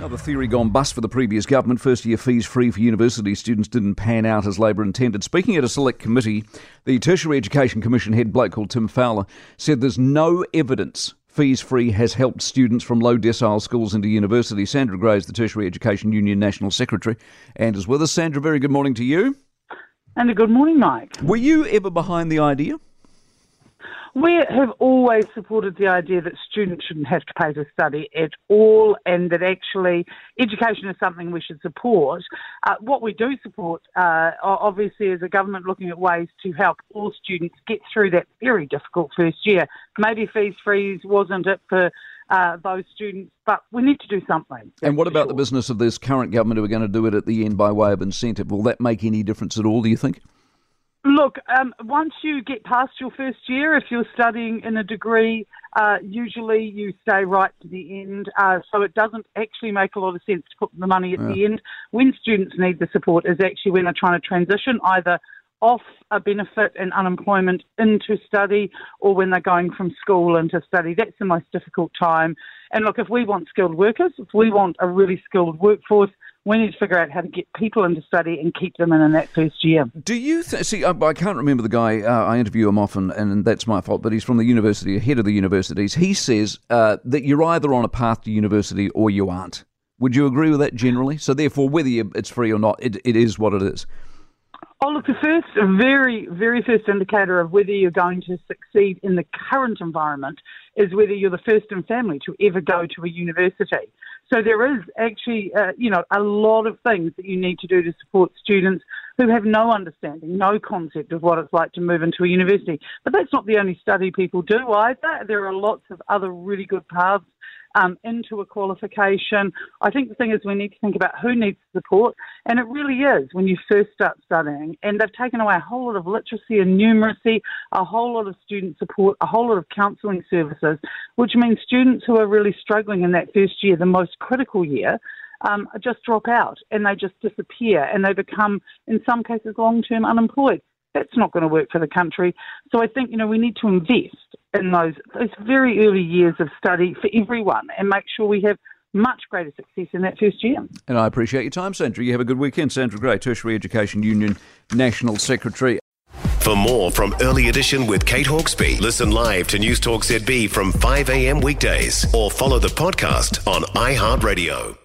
Another theory gone bust for the previous government. First year fees free for university students didn't pan out as Labor intended. Speaking at a select committee, the Tertiary Education Commission head bloke called Tim Fowler said there's no evidence fees free has helped students from low decile schools into university. Sandra Grey is the Tertiary Education Union National Secretary and is with us. Sandra, very good morning to you. And a good morning, Mike. Were you ever behind the idea? We have always supported the idea that students shouldn't have to pay to study at all and that actually education is something we should support. Uh, what we do support, uh, obviously, is a government looking at ways to help all students get through that very difficult first year. Maybe fees freeze wasn't it for uh, those students, but we need to do something. And what about sure. the business of this current government who are going to do it at the end by way of incentive? Will that make any difference at all, do you think? Look, um, once you get past your first year, if you're studying in a degree, uh, usually you stay right to the end. Uh, so it doesn't actually make a lot of sense to put the money at yeah. the end. When students need the support is actually when they're trying to transition either off a benefit and unemployment into study or when they're going from school into study. That's the most difficult time. And look, if we want skilled workers, if we want a really skilled workforce, we need to figure out how to get people into study and keep them in in that first year. Do you th- see? I, I, can't remember the guy. Uh, I interview him often, and that's my fault. But he's from the university, head of the universities. He says uh, that you're either on a path to university or you aren't. Would you agree with that generally? So therefore, whether you, it's free or not, it, it is what it is. Oh, look, the first, very, very first indicator of whether you're going to succeed in the current environment is whether you're the first in family to ever go to a university. So there is actually, uh, you know, a lot of things that you need to do to support students who have no understanding, no concept of what it's like to move into a university. But that's not the only study people do either. There are lots of other really good paths um, into a qualification. I think the thing is we need to think about who needs support, and it really is when you first start studying. And they've taken away a whole lot of literacy and numeracy, a whole lot of student support, a whole lot of counselling services, which means students who are really struggling in that first year, the most critical year, um, just drop out and they just disappear and they become, in some cases, long term unemployed. That's not going to work for the country. So I think, you know, we need to invest in those, those very early years of study for everyone and make sure we have much greater success in that first year. And I appreciate your time, Sandra. You have a good weekend. Sandra Grey, Tertiary Education Union National Secretary. For more from Early Edition with Kate Hawkesby, listen live to News Talk ZB from 5 a.m. weekdays or follow the podcast on iHeartRadio.